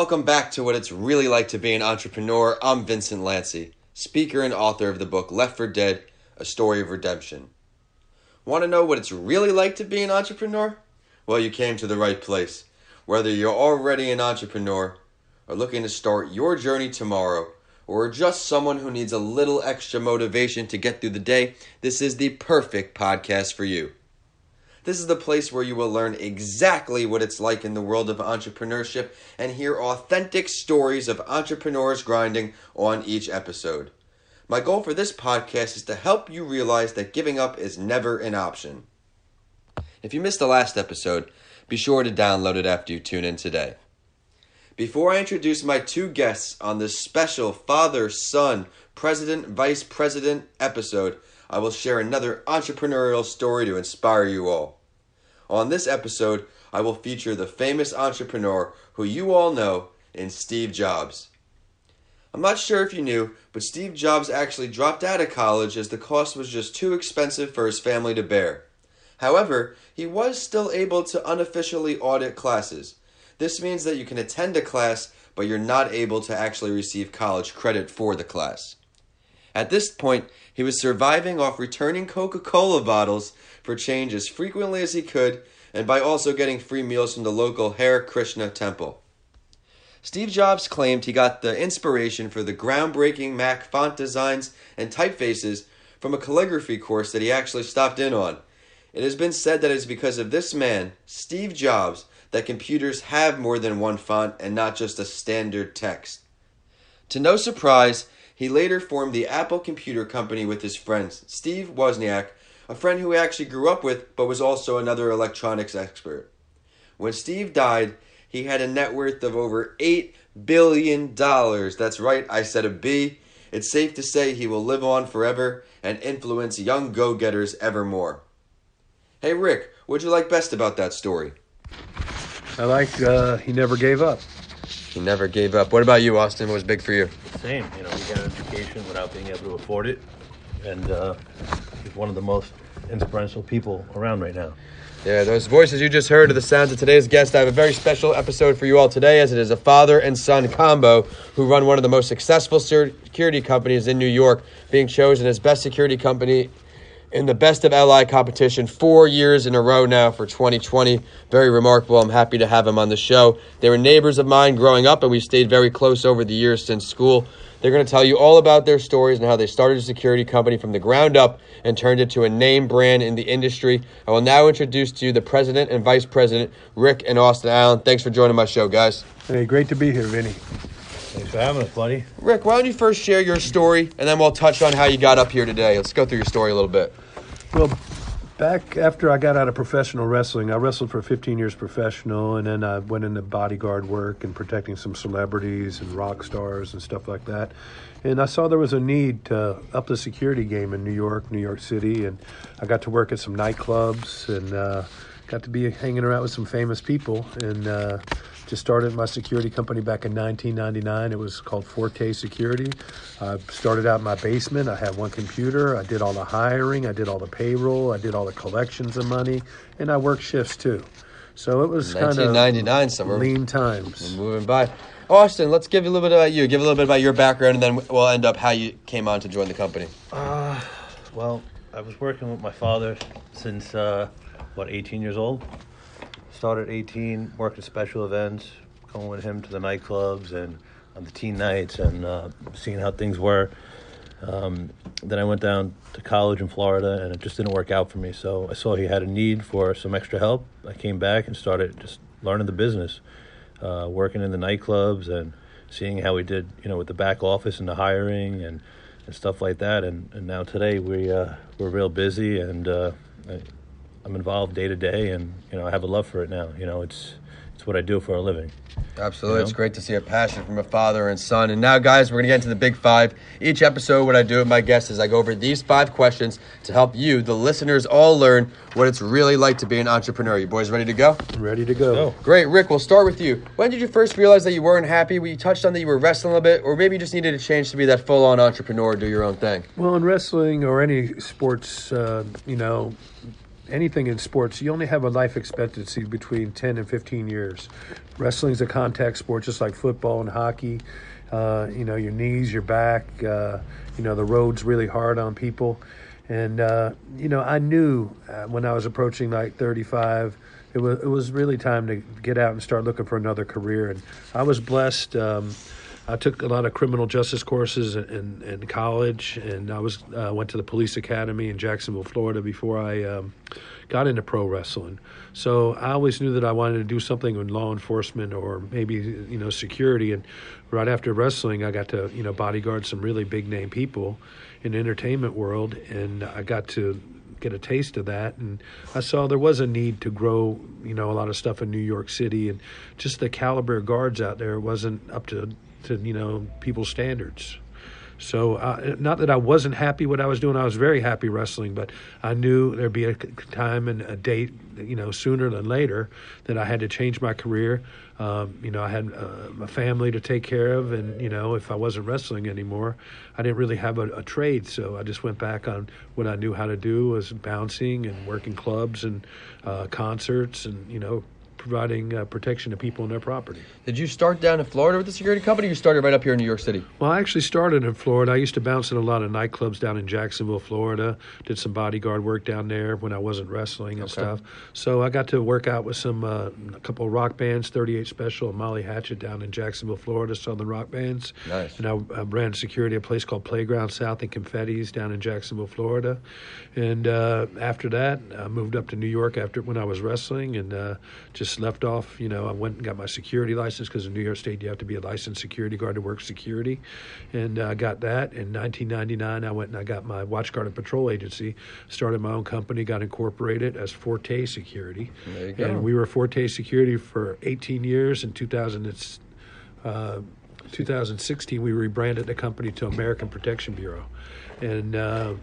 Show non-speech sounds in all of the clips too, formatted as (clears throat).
Welcome back to what it's really like to be an entrepreneur. I'm Vincent Lancy, speaker and author of the book Left for Dead A Story of Redemption. Want to know what it's really like to be an entrepreneur? Well, you came to the right place. Whether you're already an entrepreneur, or looking to start your journey tomorrow, or just someone who needs a little extra motivation to get through the day, this is the perfect podcast for you. This is the place where you will learn exactly what it's like in the world of entrepreneurship and hear authentic stories of entrepreneurs grinding on each episode. My goal for this podcast is to help you realize that giving up is never an option. If you missed the last episode, be sure to download it after you tune in today. Before I introduce my two guests on this special father son, president, vice president episode, I will share another entrepreneurial story to inspire you all. On this episode, I will feature the famous entrepreneur who you all know in Steve Jobs. I'm not sure if you knew, but Steve Jobs actually dropped out of college as the cost was just too expensive for his family to bear. However, he was still able to unofficially audit classes. This means that you can attend a class, but you're not able to actually receive college credit for the class. At this point, he was surviving off returning Coca Cola bottles for change as frequently as he could and by also getting free meals from the local Hare Krishna temple. Steve Jobs claimed he got the inspiration for the groundbreaking Mac font designs and typefaces from a calligraphy course that he actually stopped in on. It has been said that it is because of this man, Steve Jobs, that computers have more than one font and not just a standard text. To no surprise, he later formed the Apple Computer Company with his friend Steve Wozniak, a friend who he actually grew up with but was also another electronics expert. When Steve died, he had a net worth of over $8 billion. That's right, I said a B. It's safe to say he will live on forever and influence young go getters evermore. Hey, Rick, what'd you like best about that story? I like uh, he never gave up. He never gave up. What about you, Austin? What was big for you? Same, you know, he got an education without being able to afford it, and uh, he's one of the most inspirational people around right now. Yeah, those voices you just heard are the sounds of today's guest. I have a very special episode for you all today, as it is a father and son combo who run one of the most successful security companies in New York, being chosen as best security company in the Best of LI competition four years in a row now for 2020. Very remarkable. I'm happy to have him on the show. They were neighbors of mine growing up, and we stayed very close over the years since school. They're going to tell you all about their stories and how they started a security company from the ground up and turned it to a name brand in the industry. I will now introduce to you the president and vice president, Rick and Austin Allen. Thanks for joining my show, guys. Hey, great to be here, Vinny. Thanks for having us, buddy. Rick, why don't you first share your story, and then we'll touch on how you got up here today. Let's go through your story a little bit. Well, back after I got out of professional wrestling, I wrestled for 15 years professional, and then I went into bodyguard work and protecting some celebrities and rock stars and stuff like that. And I saw there was a need to up the security game in New York, New York City, and I got to work at some nightclubs and uh, got to be hanging around with some famous people and. Uh, just started my security company back in 1999. It was called Forte Security. I started out in my basement. I had one computer. I did all the hiring. I did all the payroll. I did all the collections of money, and I worked shifts too. So it was kind of 1999 somewhere. Lean times. We're moving by. Austin, let's give you a little bit about you. Give a little bit about your background, and then we'll end up how you came on to join the company. Uh, well, I was working with my father since uh, what 18 years old started at 18, worked at special events, going with him to the nightclubs and on the teen nights and uh, seeing how things were. Um, then I went down to college in Florida and it just didn't work out for me. So I saw he had a need for some extra help. I came back and started just learning the business, uh, working in the nightclubs and seeing how we did, you know, with the back office and the hiring and, and stuff like that. And, and now today we, uh, we're real busy and uh, I'm involved day to day, and you know I have a love for it now. You know, it's it's what I do for a living. Absolutely, you know? it's great to see a passion from a father and son. And now, guys, we're gonna get into the big five. Each episode, what I do with my guests is I go over these five questions to help you, the listeners, all learn what it's really like to be an entrepreneur. You boys ready to go? Ready to go. Great, Rick. We'll start with you. When did you first realize that you weren't happy? We touched on that you were wrestling a little bit, or maybe you just needed a change to be that full-on entrepreneur, do your own thing. Well, in wrestling or any sports, uh, you know anything in sports, you only have a life expectancy between 10 and 15 years. Wrestling's a contact sport, just like football and hockey. Uh, you know, your knees, your back, uh, you know, the road's really hard on people. And, uh, you know, I knew uh, when I was approaching like 35, it was, it was really time to get out and start looking for another career. And I was blessed. Um, I took a lot of criminal justice courses in, in, college, and I was uh, went to the police academy in Jacksonville, Florida, before I um, got into pro wrestling. So I always knew that I wanted to do something in law enforcement or maybe you know security. And right after wrestling, I got to you know bodyguard some really big name people in the entertainment world, and I got to get a taste of that and I saw there was a need to grow you know a lot of stuff in New York City and just the caliber of guards out there wasn't up to to you know people's standards. So, uh, not that I wasn't happy what I was doing, I was very happy wrestling, but I knew there'd be a time and a date, you know, sooner than later that I had to change my career. Um, you know, I had uh, a family to take care of, and you know, if I wasn't wrestling anymore, I didn't really have a, a trade. So I just went back on what I knew how to do was bouncing and working clubs and uh, concerts, and you know, providing uh, protection to people and their property. Did you start down in Florida with the security company? Or you started right up here in New York City. Well, I actually started in Florida. I used to bounce in a lot of nightclubs down in Jacksonville, Florida. Did some bodyguard work down there when I wasn't wrestling and Okay. stuff. So I got to work out with some uh, a couple of rock bands, 38 Special and Molly Hatchet down in Jacksonville, Florida, Southern rock bands. Nice. And I, I ran security at a place called Playground South and Confetti's down in Jacksonville, Florida. And uh, after that, I moved up to New York after when I was wrestling and uh, just left off. You know, I went and got my security license because in New York State you have to be a licensed security guard to work security, and I uh, got that in 1999. I went and I got my watch guard and patrol agency, started my own company, got incorporated as Forte Security, There you go. and we were Forte Security for 18 years. In 2000, it's uh, 2016, we rebranded the company to American Protection Bureau. And uh,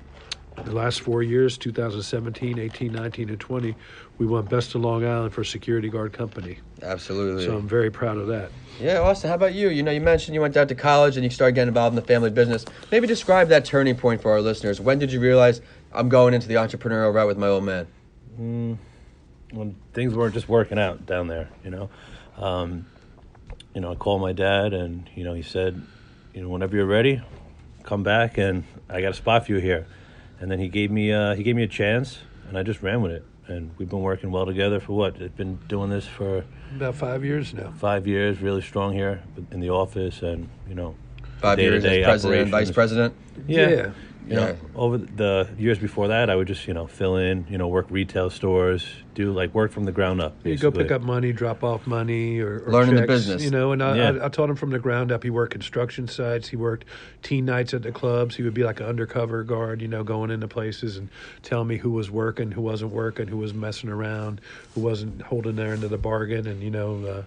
the last four years, 2017, 18, 19, and 20, we won Best of Long Island for Security Guard Company. Absolutely. So I'm very proud of that. Yeah, Austin, how about you? You know, you mentioned you went out to college and you started getting involved in the family business. Maybe describe that turning point for our listeners. When did you realize I'm going into the entrepreneurial route with my old man? when things weren't just working out down there, you know. Um, you know, I called my dad, and you know, he said, you know, whenever you're ready, come back, and I got a spot for you here. And then he gave me uh, he gave me a chance, and I just ran with it. And we've been working well together for what? I've been doing this for About five years now. five years, really strong here in the office, and you know, Five years as day-to-day president and vice president. Yeah. Yeah. You know, Yeah. over the years before that, I would just, you know, fill in, you know, work retail stores, do like work from the ground up. You go pick up money, drop off money, or, or Learning the business. You know, and I, Yeah. I, I taught him from the ground up. He worked construction sites. He worked teen nights at the clubs. He would be like an undercover guard, you know, going into places and telling me who was working, who wasn't working, who was messing around, who wasn't holding their end of the bargain, and you know, uh,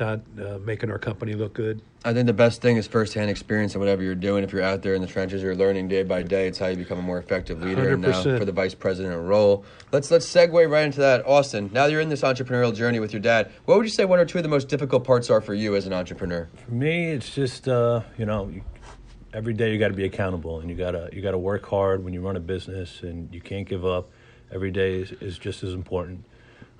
not uh, making our company look good. I think the best thing is firsthand experience in whatever you're doing. If you're out there in the trenches, you're learning day by day. It's how you become a more effective leader. And now for the vice president role, let's let's segue right into that. Austin, now that you're in this entrepreneurial journey with your dad, what would you say one or two of the most difficult parts are for you as an entrepreneur? For me, it's just, uh, you know, every day you got to be accountable, and you gotta you gotta work hard when you run a business, and you can't give up. Every day is, is just as important.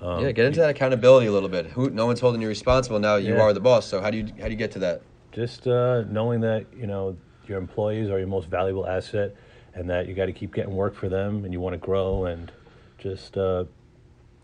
Um, yeah, get into that accountability a little bit. Who, no one's holding you responsible now. You Yeah. are the boss. So how do you how do you get to that? just uh, knowing that you know your employees are your most valuable asset and that you got to keep getting work for them and you want to grow and just uh,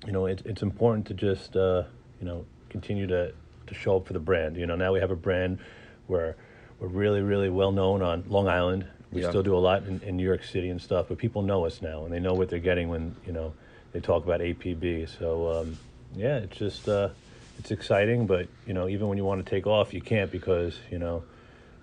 you know it's it's important to just uh, you know continue to to show up for the brand you know now we have a brand where we're really really well known on Long Island we Yeah. still do a lot in, in New York City and stuff but people know us now and they know what they're getting when you know they talk about APB so um, yeah it's just uh, it's exciting but you know even when you want to take off you can't because you know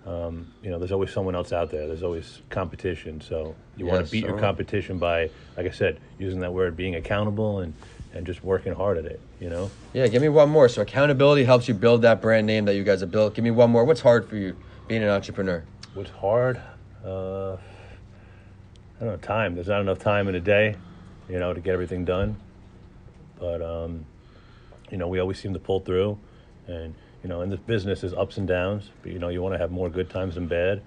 um, you know, there's always someone else out there. There's always competition. So you want Yes, to beat your competition by, like I said, using that word, being accountable and, and just working hard at it. You know, Yeah, give me one more. So accountability helps you build that brand name that you guys have built. Give me one more. What's hard for you being an entrepreneur? what's hard? Uh, I don't know. Time. There's not enough time in a day, you know, to get everything done. But um, you know, we always seem to pull through, and you know, in this business, there's ups and downs. But you know, you want to have more good times than bad,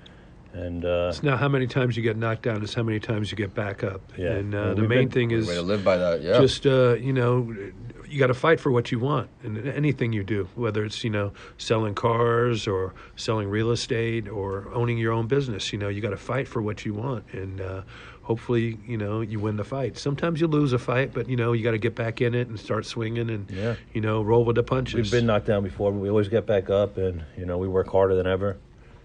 And uh, It's not how many times you get knocked down; it's how many times you get back up. Yeah. And uh, the main been- thing is Way to live by that. Yeah. just uh, you know you got to fight for what you want in anything you do whether it's you know selling cars or selling real estate or owning your own business you know you got to fight for what you want and uh, hopefully you know you win the fight sometimes you lose a fight but you know you got to get back in it and start swinging and Yeah. you know roll with the punches we've been knocked down before, but we always get back up, and you know we work harder than ever.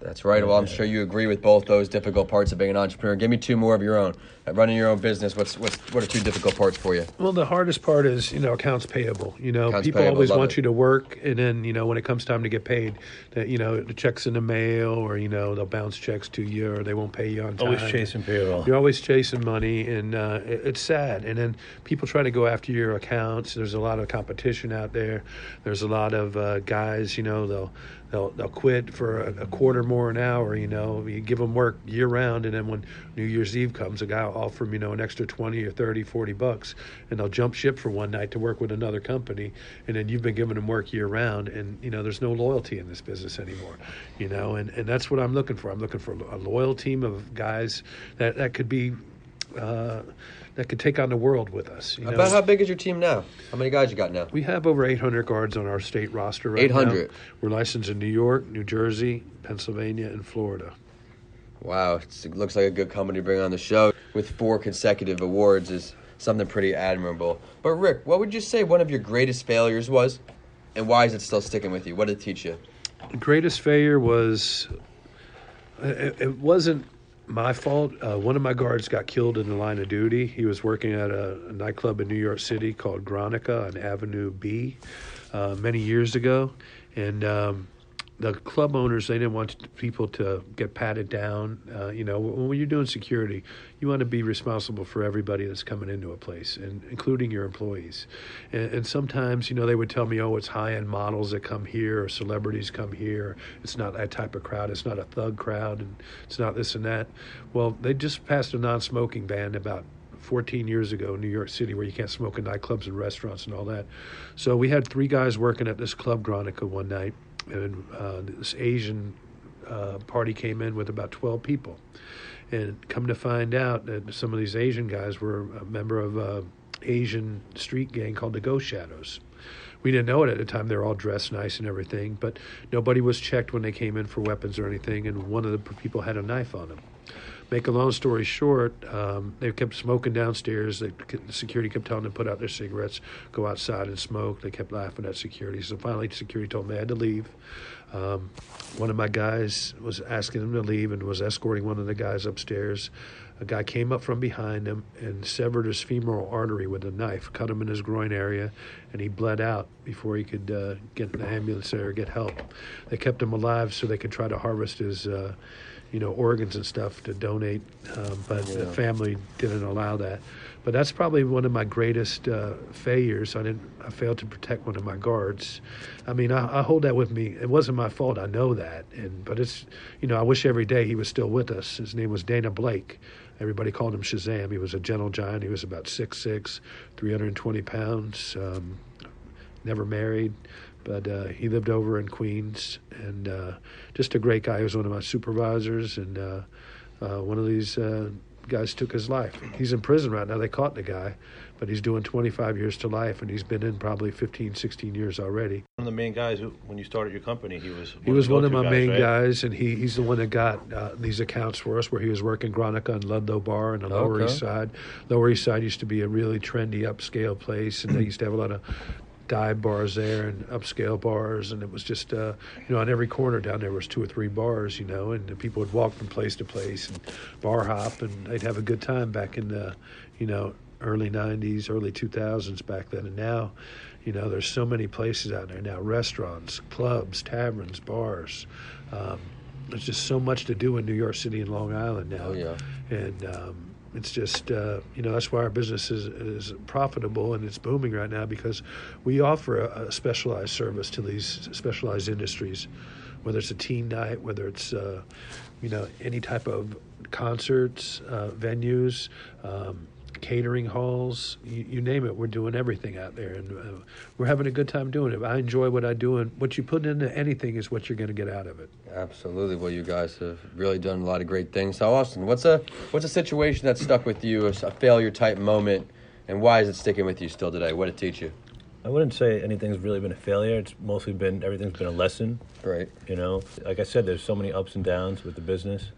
That's right. Well, I'm sure you agree with both those difficult parts of being an entrepreneur. Give me two more of your own. At running your own business, what's what's what are two difficult parts for you? Well, the hardest part is, you know, accounts payable. You know, Accounts people payable, always love want it. you to work, and then, you know, when it comes time to get paid, that you know, the checks in the mail, or you know, they'll bounce checks to you, or they won't pay you on time. Always chasing payroll. You're always chasing money, and uh, it, it's sad. And then people try to go after your accounts. There's a lot of competition out there. There's a lot of uh, guys, you know, they'll they'll they'll quit for a, a quarter more an hour. You know, you give them work year round, and then when New Year's Eve comes, a guy will offer them, you know, an extra 20 or 30, 40 bucks, and they'll jump ship for one night to work with another company, and then you've been giving them work year round, and you know, there's no loyalty in this business anymore. You know, and and that's what I'm looking for. I'm looking for a loyal team of guys that that could be. Uh, that could take on the world with us. You know? About how big is your team now? How many guys you got now? We have over 800 guards on our state roster right 800. now. We're licensed in New York, New Jersey, Pennsylvania, and Florida. Wow, it's, it looks like a good company to bring on the show. With four consecutive awards is something pretty admirable. But Rick, what would you say one of your greatest failures was, and why is it still sticking with you? What did it teach you? The greatest failure was it, it wasn't my fault. Uh, one of my guards got killed in the line of duty. He was working at a, a nightclub in New York City called Guernica on Avenue B uh, many years ago, and um, the club owners they didn't want people to get patted down. Uh, you know, when you're doing security, you want to be responsible for everybody that's coming into a place, and including your employees. And, and sometimes, you know, they would tell me, "Oh, it's high-end models that come here, or celebrities come here. It's not that type of crowd. It's not a thug crowd, and it's not this and that." Well, they just passed a non-smoking ban about 14 years ago in New York City where you can't smoke in nightclubs and restaurants and all that. So we had three guys working at this club Guernica one night, and uh, this Asian uh, party came in with about 12 people. And come to find out that some of these Asian guys were a member of a Asian street gang called the Ghost Shadows. We didn't know it at the time. They're all dressed nice and everything, but nobody was checked when they came in for weapons or anything. And one of the people had a knife on him. Make a long story short, um, they kept smoking downstairs. The security kept telling them to put out their cigarettes, go outside and smoke. They kept laughing at security. So finally, security told them they had to leave. Um, one of my guys was asking them to leave and was escorting one of the guys upstairs. A guy came up from behind him and severed his femoral artery with a knife, cut him in his groin area, and he bled out before he could uh, get the ambulance there or get help. They kept him alive so they could try to harvest his, uh, you know, organs and stuff to donate, um, but the family didn't allow that. But that's probably one of my greatest uh, failures. I didn't. I failed to protect one of my guards. I mean, I, I hold that with me. It wasn't my fault. I know that, and but it's you know I wish every day he was still with us. His name was Dana Blake. Everybody called him Shazam. He was a gentle giant. He was about 6'6", 320 pounds. Um, never married, but uh, he lived over in Queens, and uh, just a great guy. He was one of my supervisors, and uh, uh, one of these uh, guys took his life. He's in prison right now. They caught the guy, but he's doing 25 years to life, and he's been in probably 15, 16 years already. One of the main guys who, when you started your company, he was He was one of my guys, main right? guys, and he, he's the one that got uh, these accounts for us. Where he was working Guernica and Ludlow Bar on the Lower Okay. East Side. Lower East Side used to be a really trendy upscale place, and they (clears throat) used to have a lot of dive bars there and upscale bars, and it was just uh, you know on every corner down there was two or three bars, you know, and the people would walk from place to place and bar hop, and they'd have a good time back in the you know early 90s early 2000s back then. And now you know there's so many places out there now restaurants clubs taverns bars. Um, there's just so much to do in new york city and long island now. Oh, yeah. and um, it's just uh, you know that's why our business is, is profitable and it's booming right now because we offer a, a specialized service to these specialized industries whether it's a teen night whether it's uh, you know any type of concerts uh, venues um, catering halls, you, you name it. We're doing everything out there, and uh, we're having a good time doing it. I enjoy what I do, and what you put into anything is what you're going to get out of it. Absolutely. Well, you guys have really done a lot of great things. So, Austin, what's a what's a situation that stuck with you, a failure type moment, and why is it sticking with you still today? What did it teach you? I wouldn't say anything's really been a failure. It's mostly been everything's been a lesson. Right. You know, like I said, there's so many ups and downs with the business,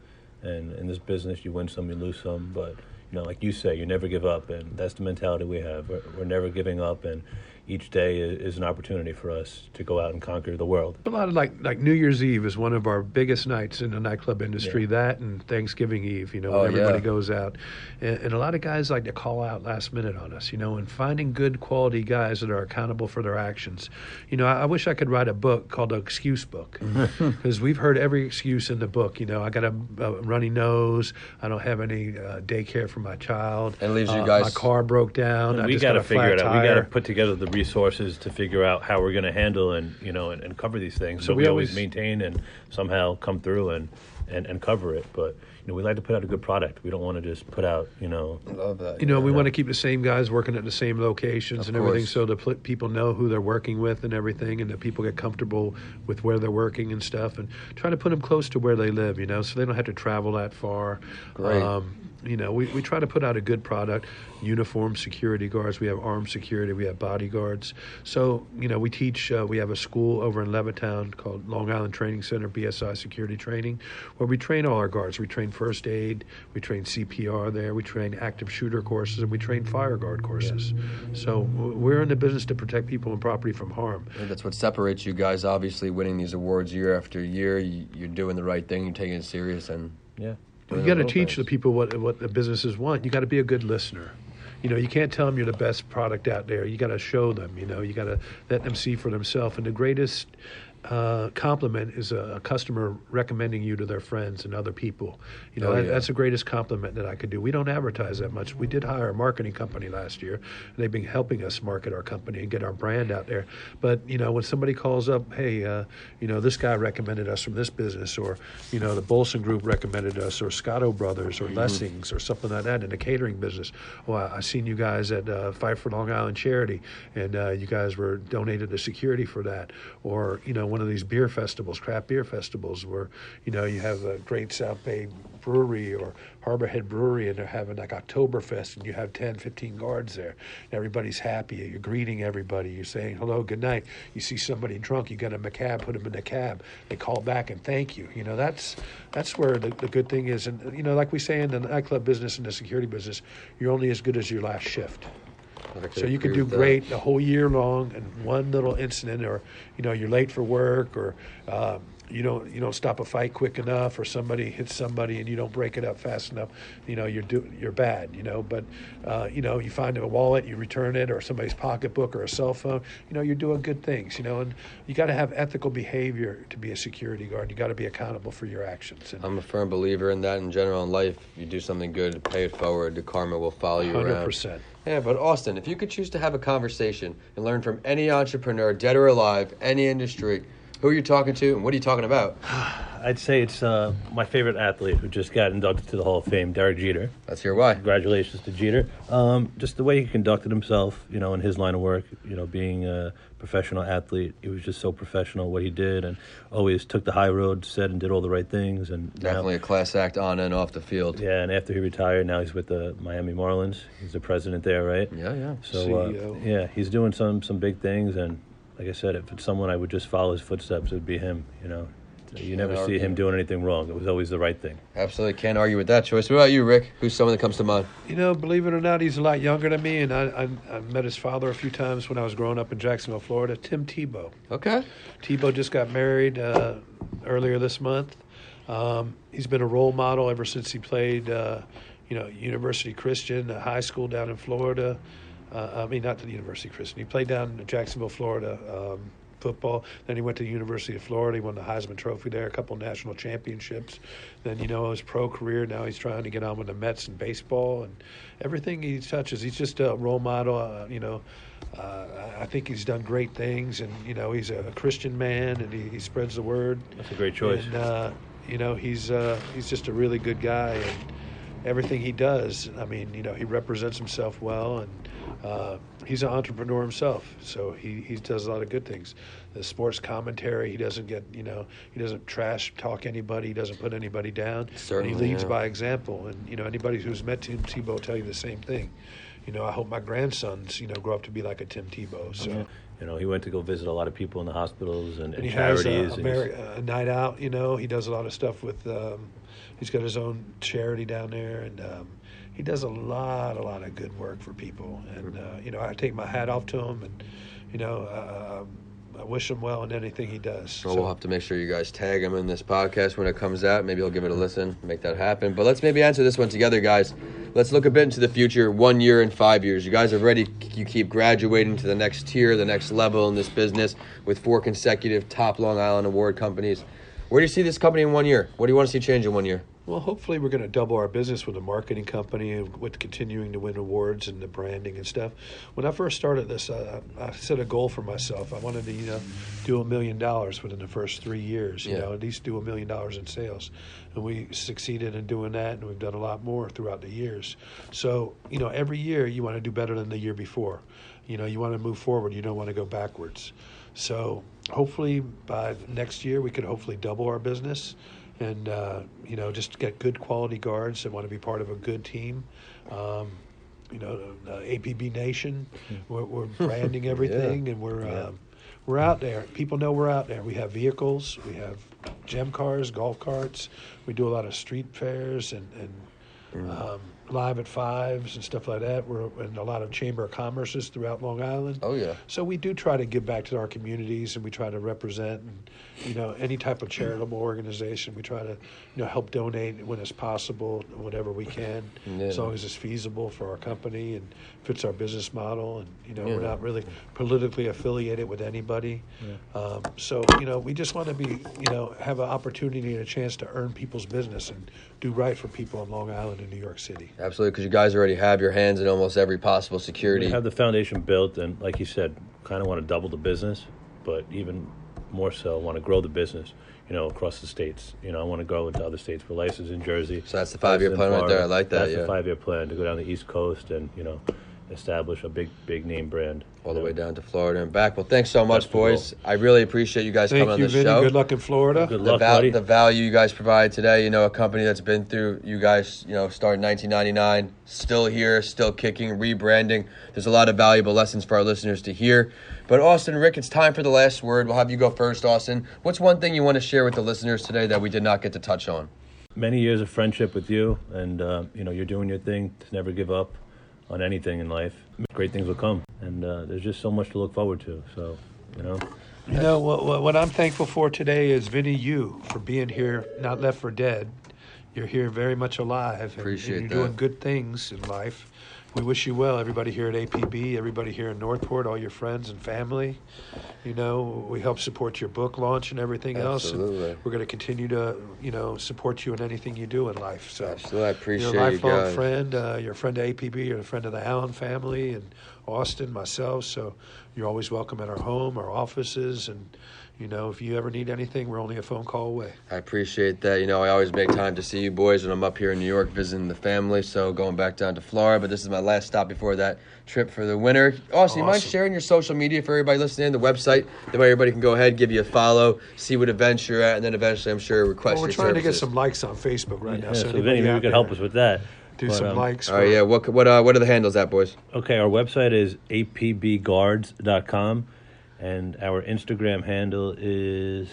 and in this business, you win some, you lose some. But you know, like you say, you never give up, and that's the mentality we have. We're, we're never giving up, and each day is an opportunity for us to go out and conquer the world. A lot of like like New Year's Eve is one of our biggest nights in the nightclub industry. Yeah. That and Thanksgiving Eve, you know, Oh, when everybody yeah. goes out, and, and a lot of guys like to call out last minute on us, you know, and finding good quality guys that are accountable for their actions. You know, I, I wish I could write a book called the Excuse Book (laughs) because we've heard every excuse in the book. You know, I got a, a runny nose, I don't have any uh, daycare for my child, And leaves you uh, guys- My car broke down. I we just got got to figure it out. We got to put together the resources to figure out how we're going to handle and you know and, and cover these things. So So we we, always always- maintain and somehow come through and, and, and cover it. But you know, we like to put out a good product. We don't want to just put out you know. Love that. You know, we want to keep the same guys working at the same locations Of and everything, so the pl- people know who they're working with and everything, and that people get comfortable with where they're working and stuff, and try to put them close to where they live. You know, so they don't have to travel that far. Great. Um, you know, we, we try to put out a good product. Uniform security guards. We have armed security. We have bodyguards. So you know, we teach. Uh, we have a school over in Levittown called Long Island Training Center, BSI Security Training, where we train all our guards. We train first aid. We train CPR there. We train active shooter courses, and we train fire guard courses. So we're in the business to protect people and property from harm. I that's what separates you guys. Obviously, winning these awards year after year, you, you're doing the right thing. You're taking it serious, and Yeah. You got to teach the people what what the businesses want. You got to be a good listener. You know, you can't tell them you're the best product out there. You got to show them. You know, you got to let them see for themselves. And the greatest uh, compliment is a, a customer recommending you to their friends and other people. You know, Oh, that, yeah. that's the greatest compliment that I could do. We don't advertise that much. We did hire a marketing company last year, and they've been helping us market our company and get our brand out there. But you know, when somebody calls up, hey, uh, you know, this guy recommended us from this business, or you know, the Bolson Group recommended us, or Scotto Brothers, Mm-hmm. or Lessings, or something like that in the catering business. Well, I, I seen you guys at uh, Fight for Long Island Charity, and uh, you guys were donated the security for that, or you know, one of these beer festivals, craft beer festivals, where you know you have a great South Bay brewery or Harbor Head Brewery, and they're having like Oktoberfest, and you have 10, 15 guards there. And everybody's happy. You're greeting everybody. You're saying hello, good night. You see somebody drunk, you get a cab, put them in the cab. They call back and thank you. You know, that's that's where the, the good thing is. And you know, like we say in the nightclub business and the security business, you're only as good as your last shift. So you can agree do with that. great the whole year long, and one little incident, or you know, you're late for work, or um, you don't you don't stop a fight quick enough, or somebody hits somebody and you don't break it up fast enough. You know, you're do, you're bad. You know, but uh, you know, you find a wallet, you return it, or somebody's pocketbook, or a cell phone. You know, you're doing good things. You know, and you got to have ethical behavior to be a security guard. You got to be accountable for your actions. And I'm a firm believer in that in general in life. You do something good, pay it forward. The karma will follow you hundred around. percent. Yeah, but Austin, if you could choose to have a conversation and learn from any entrepreneur, dead or alive, any industry, who are you talking to and what are you talking about? (sighs) I'd say it's uh, my favorite athlete who just got inducted to the Hall of Fame, Derek Jeter. Let's hear why. Congratulations to Jeter. Um, just the way he conducted himself, you know, in his line of work, you know, being a professional athlete, he was just so professional what he did, and always took the high road, said and did all the right things, and now- Definitely a class act on and off the field. yeah. And after he retired, now he's with the Miami Marlins. He's the president there, right? Yeah, yeah. So uh, yeah, he's doing some some big things, and like I said, if it's someone I would just follow his footsteps, it would be him. You know, you never see him doing anything wrong. It was always the right thing. Absolutely can't argue with that choice. What about you, Rick? Who's someone that comes to mind? You know, believe it or not, he's a lot younger than me, and I, I, I met his father a few times when I was growing up in Jacksonville, Florida. Tim Tebow. Okay. Tebow just got married uh, earlier this month. Um, he's been a role model ever since he played, uh, you know, University Christian, a high school down in Florida. Uh, I mean, not to the University of Christian. He played down in Jacksonville, Florida, um, football. Then he went to the University of Florida. He won the Heisman Trophy there, a couple national championships. Then, you know, his pro career. Now he's trying to get on with the Mets and baseball and everything he touches. He's just a role model. Uh, you know, uh, I- think he's done great things, and you know, he's a Christian man, and he, he spreads the word. That's a great choice. And uh, you know, he's uh, he's just a really good guy, and everything he does. I mean, you know, he represents himself well, and uh, he's an entrepreneur himself. So he, he does a lot of good things. The sports commentary, he doesn't get, you know, he doesn't trash talk anybody. He doesn't put anybody down. Certainly, and he leads yeah. by example. And you know, anybody who's met Tim Tebow will tell you the same thing. You know, I hope my grandsons, you know, grow up to be like a Tim Tebow. So. You know, he went to go visit a lot of people in the hospitals and, And and he has charities. a, a, and Mary, a night out. You know, he does a lot of stuff with. Um, he's got his own charity down there, and um, he does a lot, a lot of good work for people. And uh, you know, I take my hat off to him, and you know, uh, um, I wish him well in anything he does. Well, So- we'll have to make sure you guys tag him in this podcast when it comes out. Maybe he'll give it a listen, make that happen. But let's maybe answer this one together, guys. Let's look a bit into the future, one year and five years. You guys are ready. you keep graduating to the next tier, the next level in this business with four consecutive top Long Island award companies. Where do you see this company in one year? What do you want to see change in one year? Well, hopefully, we're going to double our business with the marketing company and with continuing to win awards and the branding and stuff. When I first started this, uh, I set a goal for myself. I wanted to, you know, do a million dollars within the first three years. You Yeah. know, at least do a million dollars in sales, and we succeeded in doing that, and we've done a lot more throughout the years. So, you know, every year you want to do better than the year before. You know, you want to move forward. You don't want to go backwards. So, hopefully, by next year, we could hopefully double our business and uh, you know just get good quality guards that want to be part of a good team. Um, you know, uh, APB Nation, we're, we're (laughs) branding everything, and we're Yeah. um, we're out there. People know we're out there. We have vehicles, we have gem cars, golf carts. We do a lot of street fairs and and um, live at fives and stuff like that. We're in a lot of chamber of commerces throughout Long Island. Oh, yeah. So we do try to give back to our communities, and we try to represent, and you know, any type of charitable organization. We try to, you know, help donate when it's possible, whatever we can, as long as it's feasible for our company and fits our business model. And you know, Yeah. we're not really politically affiliated with anybody. Um, so you know, we just want to be, you know, have an opportunity and a chance to earn people's business and do right for people in Long Island and New York City. Absolutely, because you guys already have your hands in almost every possible security. We have the foundation built, and like you said, kind of want to double the business, but even more so, want to grow the business. You know, across the states. You know, I want to go into other states. We're licensed in Jersey. So that's the five-year plan right there. I like that, That's yeah. the five-year plan to go down the East Coast and you know, establish a big, big name brand. all the you way down to Florida and back. Well, thanks so much, That's the goal. boys. I really appreciate you guys Thank coming on the show. Good luck in Florida. Good the, luck, val- buddy. the value you guys provide today, you know, a company that's been through, you guys, you know, started in 1999, still here, still kicking, rebranding. There's a lot of valuable lessons for our listeners to hear. But Austin, Rick, it's time for the last word. We'll have you go first, Austin. What's one thing you want to share with the listeners today that we did not get to touch on? many years of friendship with you, and uh, you know you're doing your thing to never give up on anything in life. Great things will come, and uh, there's just so much to look forward to. So, you know, You know what, what? What I'm thankful for today is Vinny, you for being here, not left for dead. You're here very much alive. and- Appreciate and you're doing good things in life. We wish you well, everybody here at APB, everybody here in Northport, all your friends and family. You know, we help support your book launch and everything else. Absolutely. And we're going to continue to, you know, support you in anything you do in life. So, Absolutely. I appreciate you're a you lifelong guys. friend. Uh, you're a friend of APB. You're a friend of the Allen family and Austin, myself. So you're always welcome at our home, our offices, and you know if you ever need anything, we're only a phone call away. I appreciate that. You know, I always make time to see you boys when I'm up here in New York visiting the family. So going back down to Florida, but this is my last stop before that trip for the winter. Austin, you mind Awesome. sharing your social media for everybody listening? The website, that way everybody can go ahead, give you a follow, see what events you're at, and then eventually, I'm sure request Well, we're your trying to get some likes on Facebook right now. yeah, so so anybody Vinny, maybe you could help us with that. Do But, some um, likes. All right, yeah. What what uh, what are the handles at, boys? Okay, our website is apbguards.com, and our Instagram handle is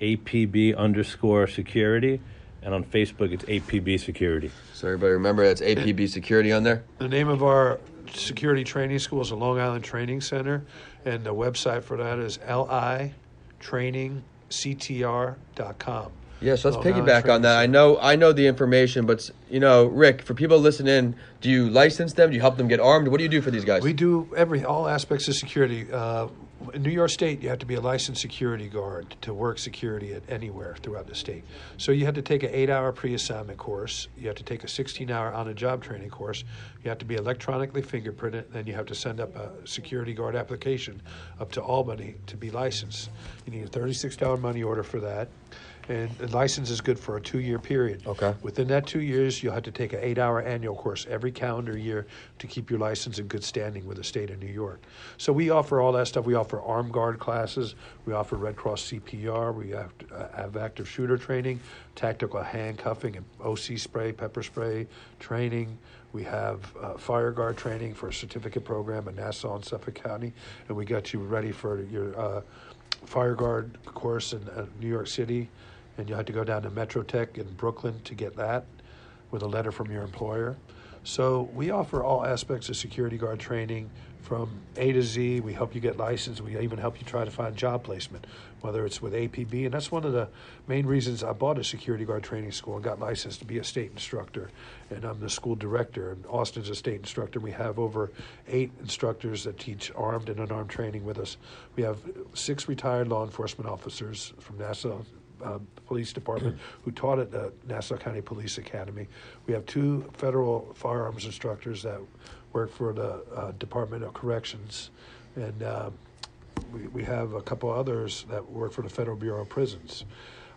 apb underscore security, and on Facebook it's apb security. So everybody remember that's APB Security on there. The name of our security training school is the Long Island Training Center, and the website for that is litrainingctr.com. Yeah, so let's Long piggyback on that. I know I know the information, but you know, Rick, for people listening, do you license them? Do you help them get armed? What do you do for these guys? We do every all aspects of security. Uh, in New York State, you have to be a licensed security guard to work security at anywhere throughout the state. So you have to take an eight-hour pre-assignment course. You have to take a 16-hour on-the-job training course. You have to be electronically fingerprinted. And then you have to send up a security guard application up to Albany to be licensed. You need a $36 money order for that. And the license is good for a two-year period. Okay. Within that two years, you'll have to take an eight-hour annual course every calendar year to keep your license in good standing with the state of New York. So we offer all that stuff. We offer armed guard classes. We offer Red Cross CPR. We have, uh, have active shooter training, tactical handcuffing and OC spray, pepper spray training. We have uh, fire guard training for a certificate program in Nassau and Suffolk County, and we got you ready for your uh, fire guard course in uh, New York City, and you had to go down to Metrotech in Brooklyn to get that with a letter from your employer. So we offer all aspects of security guard training from A to Z. We help you get licensed. We even help you try to find job placement, whether it's with APB. And that's one of the main reasons I bought a security guard training school and got licensed to be a state instructor. And I'm the school director. And Austin's a state instructor. We have over eight instructors that teach armed and unarmed training with us. We have six retired law enforcement officers from Nassau uh, Police Department (clears throat) who taught at the Nassau County Police Academy. We have two federal firearms instructors that work for the uh, Department of Corrections, and uh, we, we have a couple others that work for the Federal Bureau of Prisons.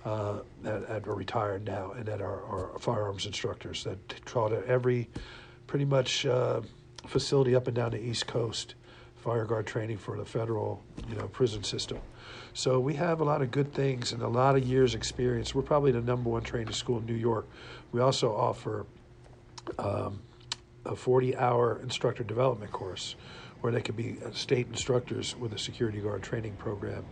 Uh, that, that are retired now, and that are, are firearms instructors that taught at every pretty much uh, facility up and down the East Coast fire guard training for the federal, you know, prison system. So we have a lot of good things and a lot of years experience. We're probably the number one training school in New York. We also offer um, a 40-hour instructor development course where they could be state instructors with a security guard training program.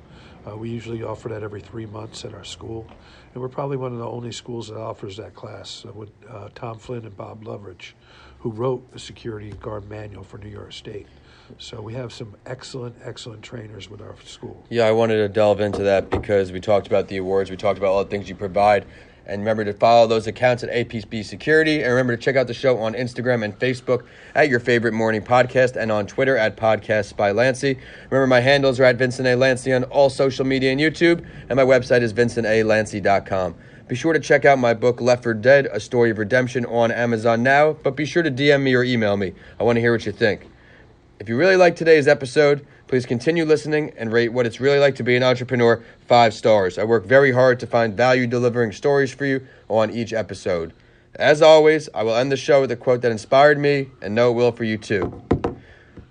Uh, we usually offer that every three months at our school, and we're probably one of the only schools that offers that class uh, with uh, Tom Flynn and Bob Loveridge, who wrote the security guard manual for New York State. So we have some excellent, excellent trainers with our school. Yeah, I wanted to delve into that because we talked about the awards, we talked about all the things you provide. And remember to follow those accounts at APB Security. And remember to check out the show on Instagram and Facebook at your favorite morning podcast and on Twitter at Podcasts by Lancy. Remember, my handles are at Vincent A. Lancy on all social media and YouTube. And my website is vincentalancy.com. Be sure to check out my book, Left for Dead A Story of Redemption, on Amazon now. But be sure to DM me or email me. I want to hear what you think. If you really like today's episode, please continue listening and rate what it's really like to be an entrepreneur five stars. I work very hard to find value delivering stories for you on each episode. As always, I will end the show with a quote that inspired me and know it will for you too.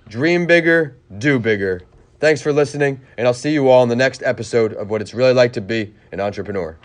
Dream bigger, do bigger. Thanks for listening, and I'll see you all in the next episode of What It's Really Like to Be an Entrepreneur.